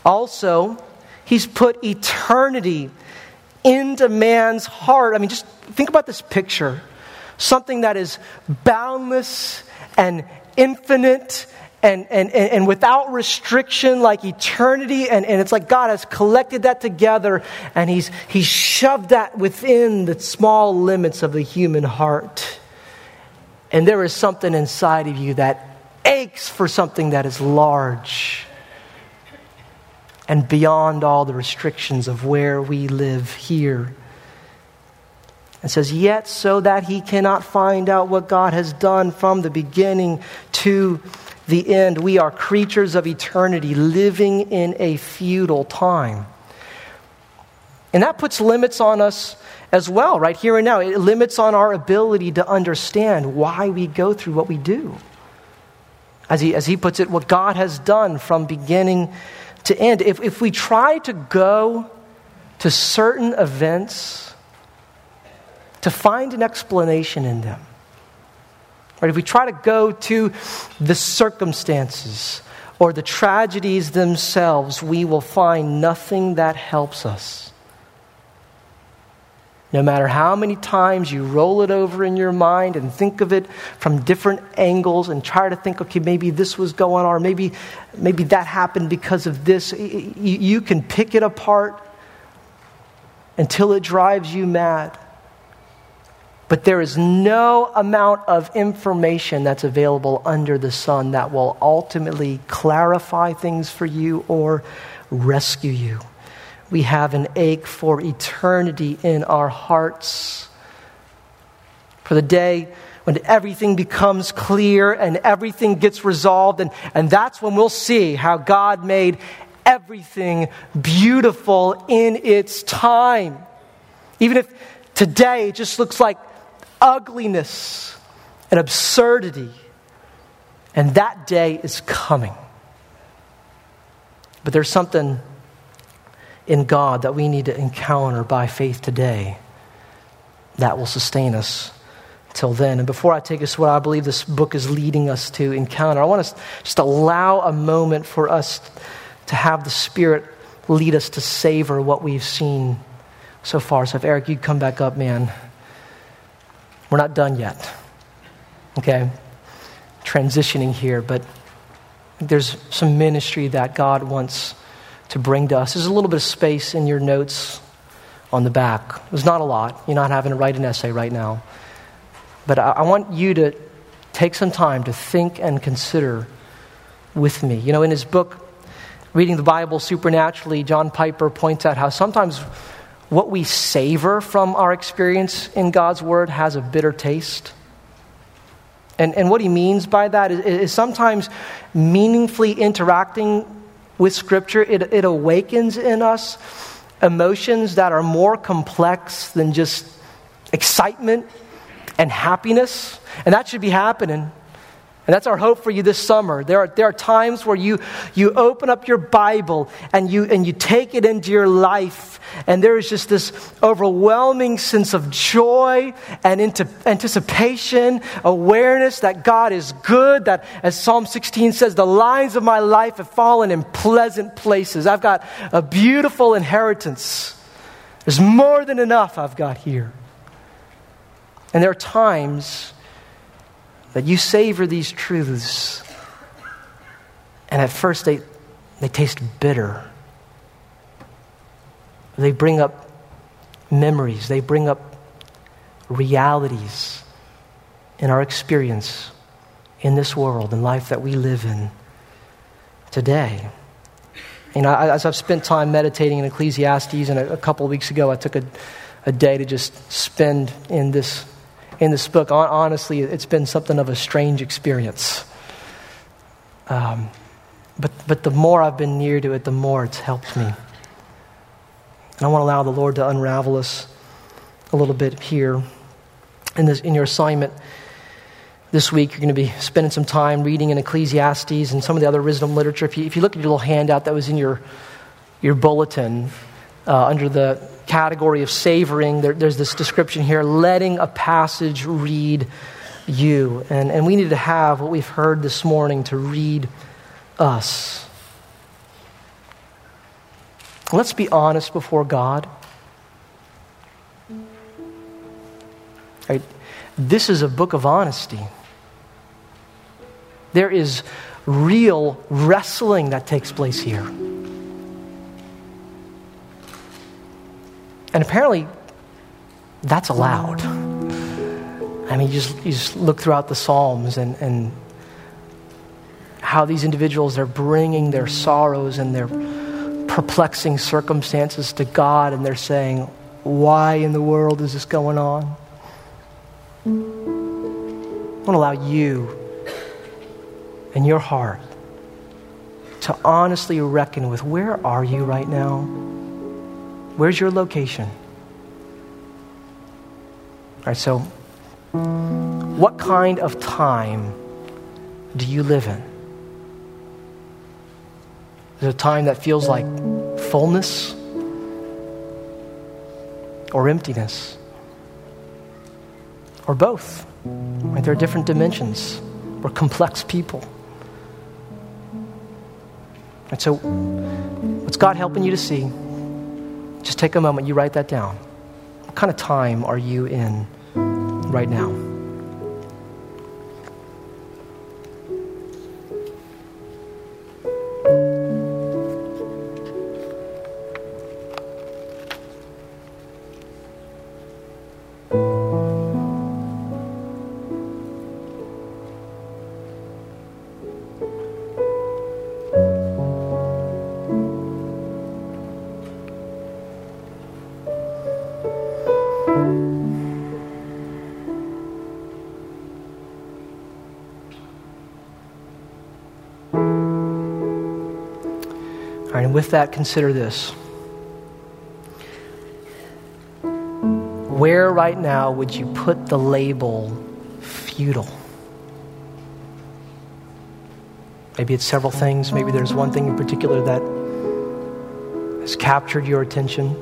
Also, He's put eternity into man's heart. I mean, just think about this picture something that is boundless and infinite and, and, and without restriction, like eternity. And, and it's like God has collected that together and he's, he's shoved that within the small limits of the human heart. And there is something inside of you that aches for something that is large and beyond all the restrictions of where we live here. And says, Yet so that he cannot find out what God has done from the beginning to the end. We are creatures of eternity living in a feudal time. And that puts limits on us as well, right here and now. It limits on our ability to understand why we go through what we do. As he, as he puts it, what God has done from beginning to end. If, if we try to go to certain events to find an explanation in them, Right? If we try to go to the circumstances or the tragedies themselves, we will find nothing that helps us. No matter how many times you roll it over in your mind and think of it from different angles and try to think, okay, maybe this was going on, or maybe, maybe that happened because of this, you can pick it apart until it drives you mad. But there is no amount of information that's available under the sun that will ultimately clarify things for you or rescue you. We have an ache for eternity in our hearts. For the day when everything becomes clear and everything gets resolved, and, and that's when we'll see how God made everything beautiful in its time. Even if today it just looks like ugliness and absurdity. And that day is coming. But there's something in God that we need to encounter by faith today that will sustain us till then. And before I take us to what I believe this book is leading us to encounter, I want to just allow a moment for us to have the Spirit lead us to savor what we've seen so far. So if Eric, you'd come back up, man. We're not done yet. Okay? Transitioning here, but there's some ministry that God wants to bring to us. There's a little bit of space in your notes on the back. There's not a lot. You're not having to write an essay right now. But I, I want you to take some time to think and consider with me. You know, in his book, Reading the Bible Supernaturally, John Piper points out how sometimes what we savor from our experience in God's Word has a bitter taste. And, and what he means by that is, is sometimes meaningfully interacting with Scripture, it, it awakens in us emotions that are more complex than just excitement and happiness. And that should be happening and that's our hope for you this summer. There are, there are times where you, you open up your Bible and you, and you take it into your life, and there is just this overwhelming sense of joy and anticipation, awareness that God is good, that, as Psalm 16 says, the lines of my life have fallen in pleasant places. I've got a beautiful inheritance. There's more than enough I've got here. And there are times that you savor these truths, and at first they, they taste bitter. They bring up memories, they bring up realities in our experience in this world and life that we live in today. You know, as I've spent time meditating in Ecclesiastes, and a, couple of weeks ago I took a, a day to just spend in this in this book, honestly, it's been something of a strange experience. Um, but, but the more I've been near to it, the more it's helped me. And I want to allow the Lord to unravel us a little bit here. In, this, in your assignment this week, you're going to be spending some time reading in Ecclesiastes and some of the other wisdom literature. If you, if you look at your little handout that was in your, your bulletin uh, under the category of savoring, there, there's this description here letting a passage read you. And, and we need to have what we've heard this morning to read us. Let's be honest before God. Right? This is a book of honesty. There is real wrestling that takes place here. And apparently, that's allowed. I mean, you just, you just look throughout the Psalms and, and how these individuals are bringing their sorrows and their perplexing circumstances to God, and they're saying, Why in the world is this going on? I want to allow you and your heart to honestly reckon with where are you right now? Where's your location? All right, so what kind of time do you live in? Is it a time that feels like fullness or emptiness? Or both? Right? There are different dimensions. We're complex people. And so, what's God helping you to see? Just take a moment, you write that down. What kind of time are you in right now? And with that, consider this. Where right now would you put the label futile? Maybe it's several things. Maybe there's one thing in particular that has captured your attention.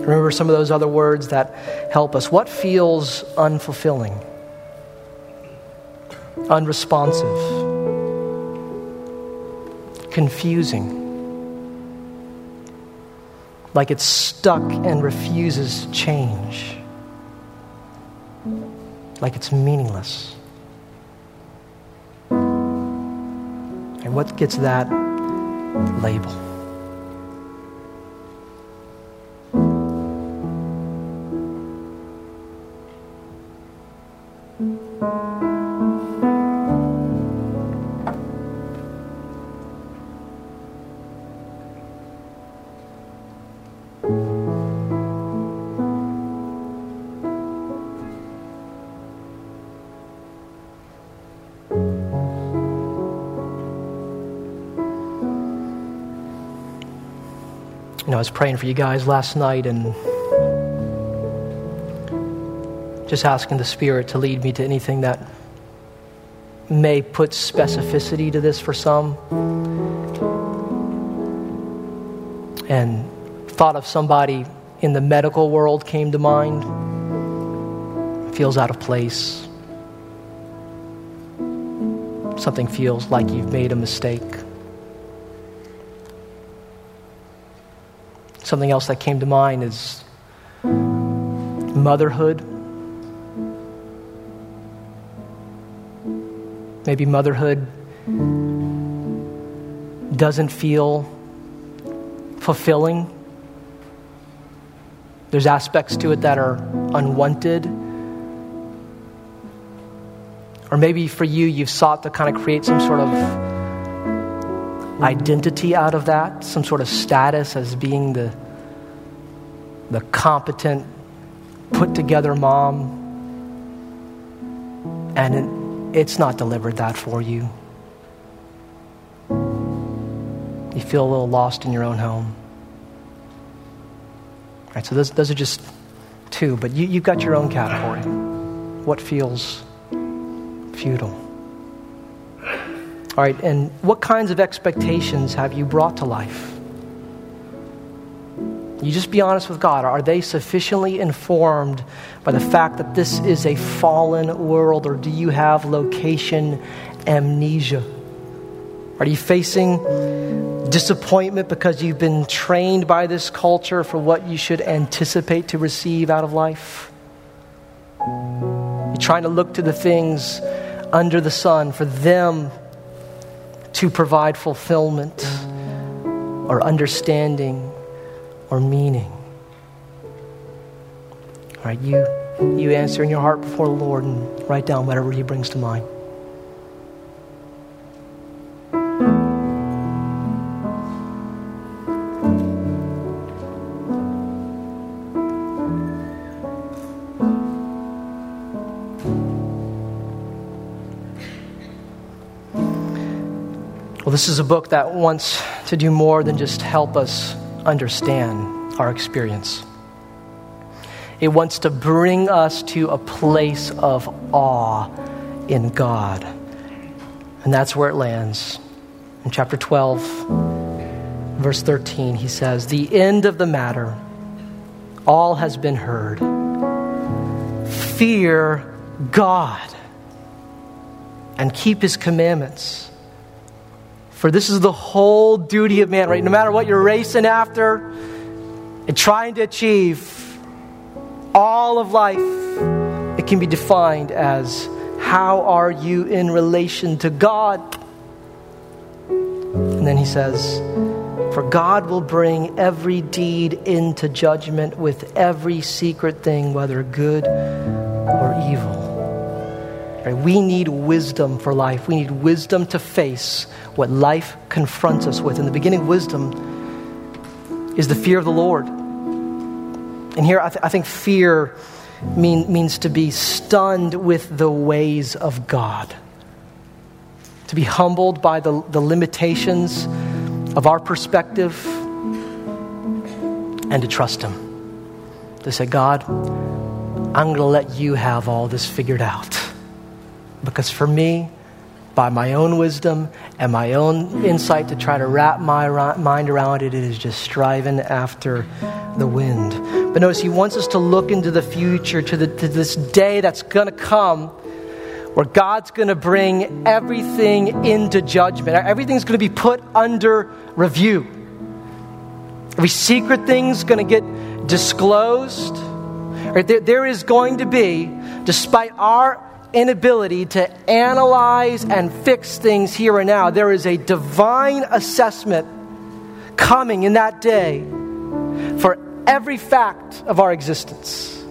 Remember some of those other words that help us. What feels unfulfilling, unresponsive? Confusing. Like it's stuck and refuses change. Like it's meaningless. And what gets that label? Was praying for you guys last night and just asking the Spirit to lead me to anything that may put specificity to this for some. And thought of somebody in the medical world came to mind. Feels out of place. Something feels like you've made a mistake. Something else that came to mind is motherhood. Maybe motherhood doesn't feel fulfilling. There's aspects to it that are unwanted. Or maybe for you, you've sought to kind of create some sort of identity out of that, some sort of status as being the the competent, put together mom, and it's not delivered that for you. You feel a little lost in your own home. All right, so those, those are just two, but you, you've got your own category. What feels futile? All right, and what kinds of expectations have you brought to life? You just be honest with God. Are they sufficiently informed by the fact that this is a fallen world, or do you have location amnesia? Are you facing disappointment because you've been trained by this culture for what you should anticipate to receive out of life? You're trying to look to the things under the sun for them to provide fulfillment or understanding or meaning. All right, you, you answer in your heart before the Lord and write down whatever He brings to mind. Well, this is a book that wants to do more than just help us understand our experience. It wants to bring us to a place of awe in God. And that's where it lands. In chapter 12, verse 13, he says, The end of the matter, all has been heard. Fear God and keep his commandments for this is the whole duty of man, right? No matter what you're racing after and trying to achieve, all of life, it can be defined as how are you in relation to God? And then he says, For God will bring every deed into judgment with every secret thing, whether good or evil. Right? We need wisdom for life. We need wisdom to face what life confronts us with. In the beginning, wisdom is the fear of the Lord. And here, I, th- I think fear mean, means to be stunned with the ways of God, to be humbled by the, the limitations of our perspective, and to trust Him. To say, God, I'm going to let you have all this figured out. Because for me, by my own wisdom and my own insight to try to wrap my mind around it, it is just striving after the wind. But notice, he wants us to look into the future, to, the, to this day that's going to come where God's going to bring everything into judgment. Everything's going to be put under review. Every secret thing's going to get disclosed. There is going to be, despite our inability to analyze and fix things here and now. There is a divine assessment coming in that day for every fact of our existence.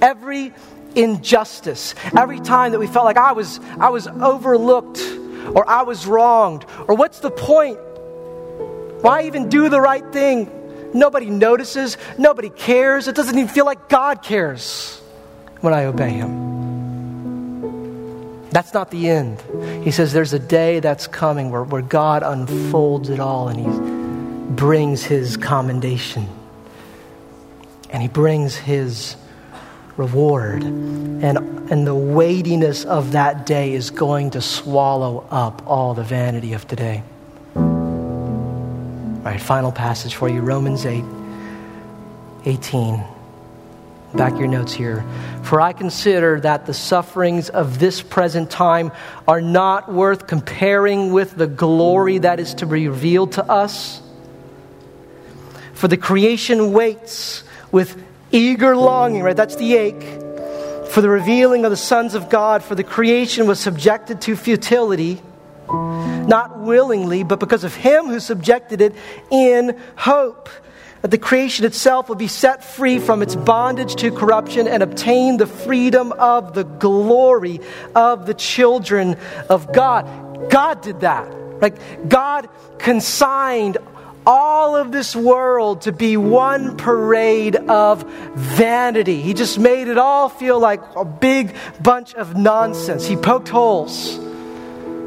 Every injustice, every time that we felt like I was, I was overlooked or I was wronged, or what's the point? Why even do the right thing? Nobody notices, nobody cares. It doesn't even feel like God cares when I obey Him. That's not the end. He says there's a day that's coming where, where God unfolds it all and he brings his commendation and he brings his reward. And, and the weightiness of that day is going to swallow up all the vanity of today. All right, final passage for you Romans 8 18 back your notes here. For I consider that the sufferings of this present time are not worth comparing with the glory that is to be revealed to us. For the creation waits with eager longing, right? That's the ache. For the revealing of the sons of God, for the creation was subjected to futility, not willingly, but because of him who subjected it in hope that the creation itself will be set free from its bondage to corruption and obtain the freedom of the glory of the children of God. God did that. Like, God consigned all of this world to be one parade of vanity. He just made it all feel like a big bunch of nonsense. He poked holes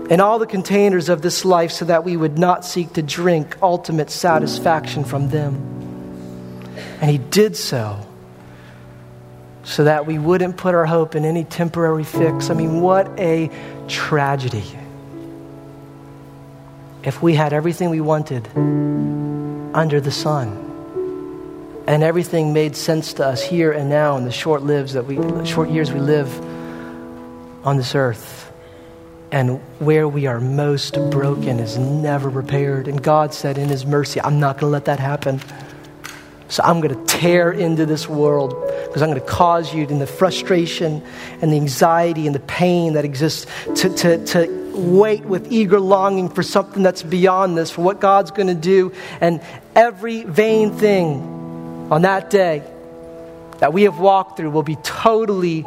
in all the containers of this life so that we would not seek to drink ultimate satisfaction from them. And he did so so that we wouldn't put our hope in any temporary fix. I mean, what a tragedy. If we had everything we wanted under the sun and everything made sense to us here and now in the short lives that we short years we live on this earth and where we are most broken is never repaired and God said in his mercy I'm not going to let that happen so I'm going to tear into this world. Because I'm going to cause you in the frustration and the anxiety and the pain that exists to, to, to wait with eager longing for something that's beyond this, for what God's going to do. And every vain thing on that day that we have walked through will be totally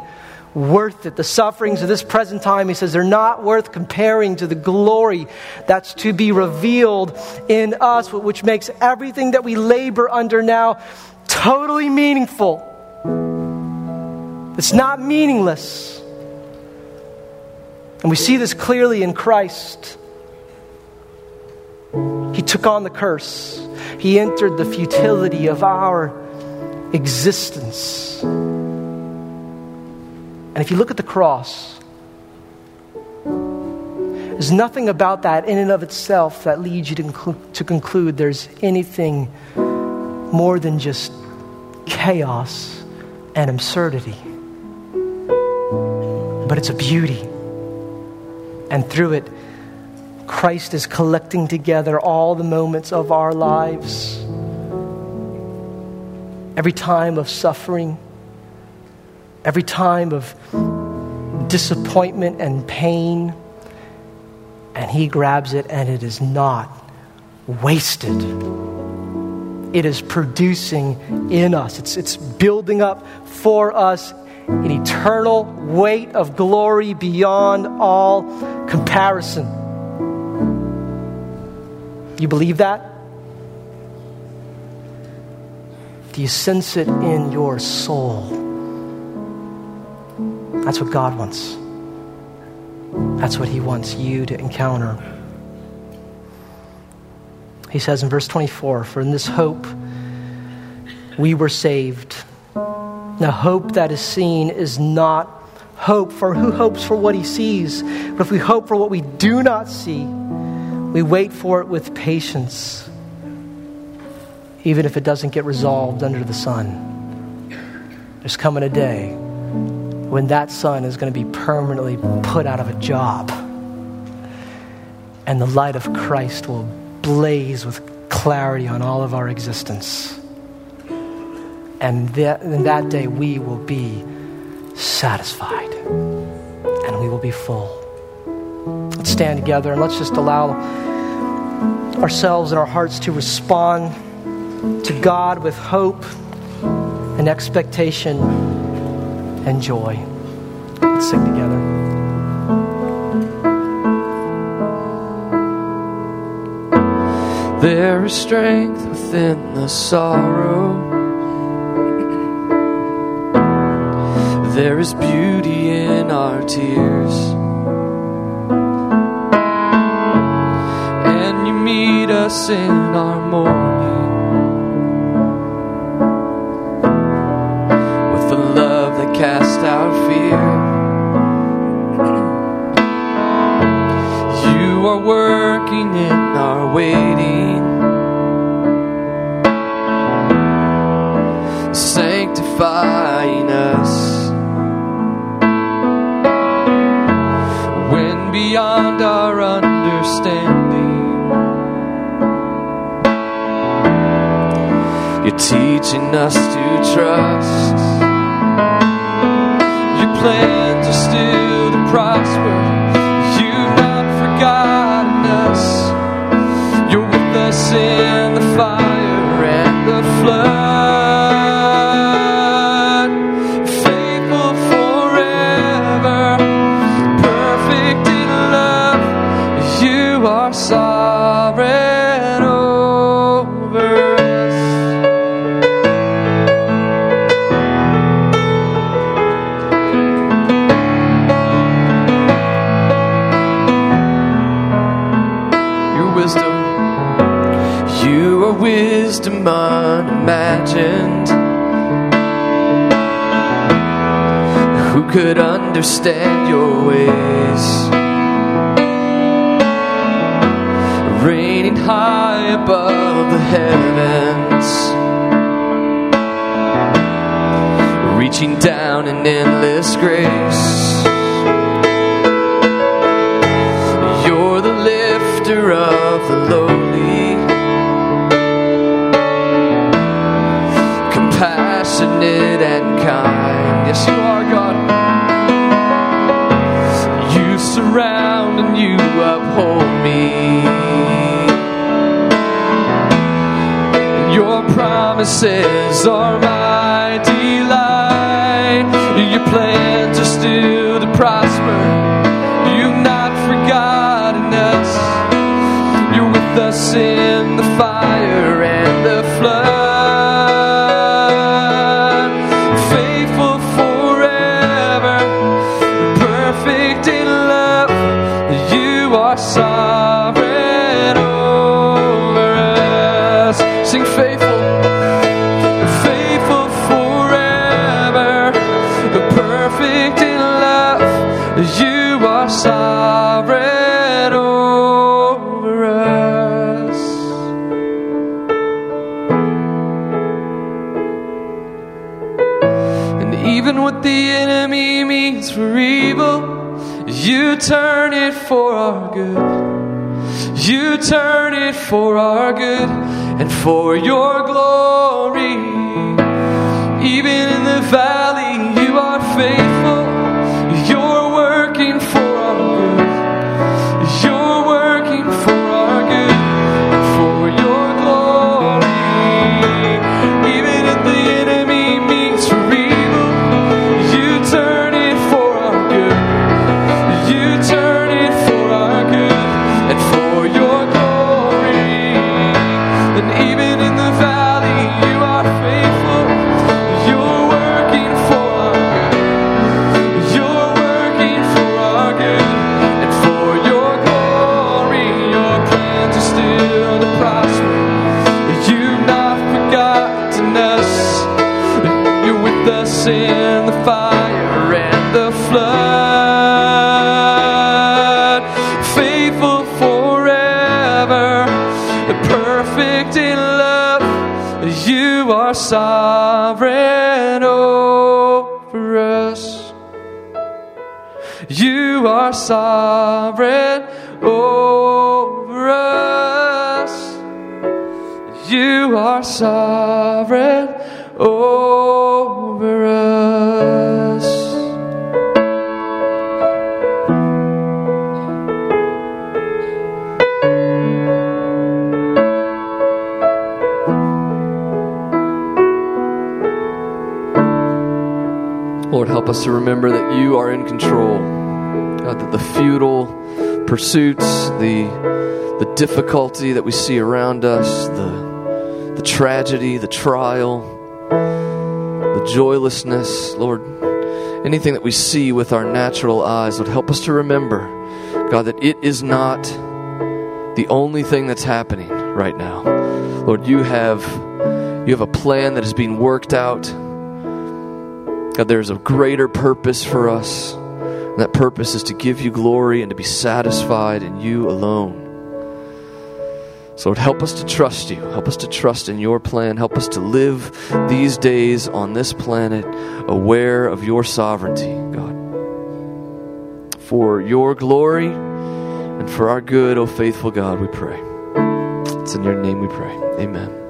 worth it. The sufferings of this present time, he says, they're not worth comparing to the glory that's to be revealed in us, which makes everything that we labor under now totally meaningful. It's not meaningless. And we see this clearly in Christ. He took on the curse, He entered the futility of our existence. And if you look at the cross, there's nothing about that in and of itself that leads you to, conclu- to conclude there's anything more than just chaos and absurdity but it's a beauty. And through it, Christ is collecting together all the moments of our lives. Every time of suffering, every time of disappointment and pain, and He grabs it, and it is not wasted. It is producing in us, it's, it's building up for us an eternal weight of glory beyond all comparison. You believe that? Do you sense it in your soul? That's what God wants. That's what He wants you to encounter. He says in verse 24, For in this hope we were saved. Now, hope that is seen is not hope, for who hopes for what he sees? But if we hope for what we do not see, we wait for it with patience, even if it doesn't get resolved under the sun. There's coming a day when that sun is going to be permanently put out of a job, and the light of Christ will blaze with clarity on all of our existence. And that, in that day, we will be satisfied and we will be full. Let's stand together and let's just allow ourselves and our hearts to respond to God with hope and expectation and joy. Let's sing together. There is strength within the sorrow. There is beauty in our tears. And you meet us in our mourning working in our waiting. Sanctifying us. When beyond our understanding. You're teaching us to trust. Your plans are still to prosper. In the fire Who could understand your ways? Reigning high above the heavens, reaching down in endless grace. You're the lifter of the lowly. Promises are my delight. Your plans are still to prosper. You've not forgotten us. You're with us in the fire and the flood. For our good and for your glory. Even in the valley, you are faithful. Remember that you are in control. God, that the futile pursuits, the, the difficulty that we see around us, the, the tragedy, the trial, the joylessness, Lord, anything that we see with our natural eyes, Lord, help us to remember, God, that it is not the only thing that's happening right now. Lord, you have you have a plan that is being worked out. God, there's a greater purpose for us. And that purpose is to give you glory and to be satisfied in you alone. So, Lord, help us to trust you. Help us to trust in your plan. Help us to live these days on this planet aware of your sovereignty, God. For your glory and for our good, O faithful God, we pray. It's in your name we pray. Amen.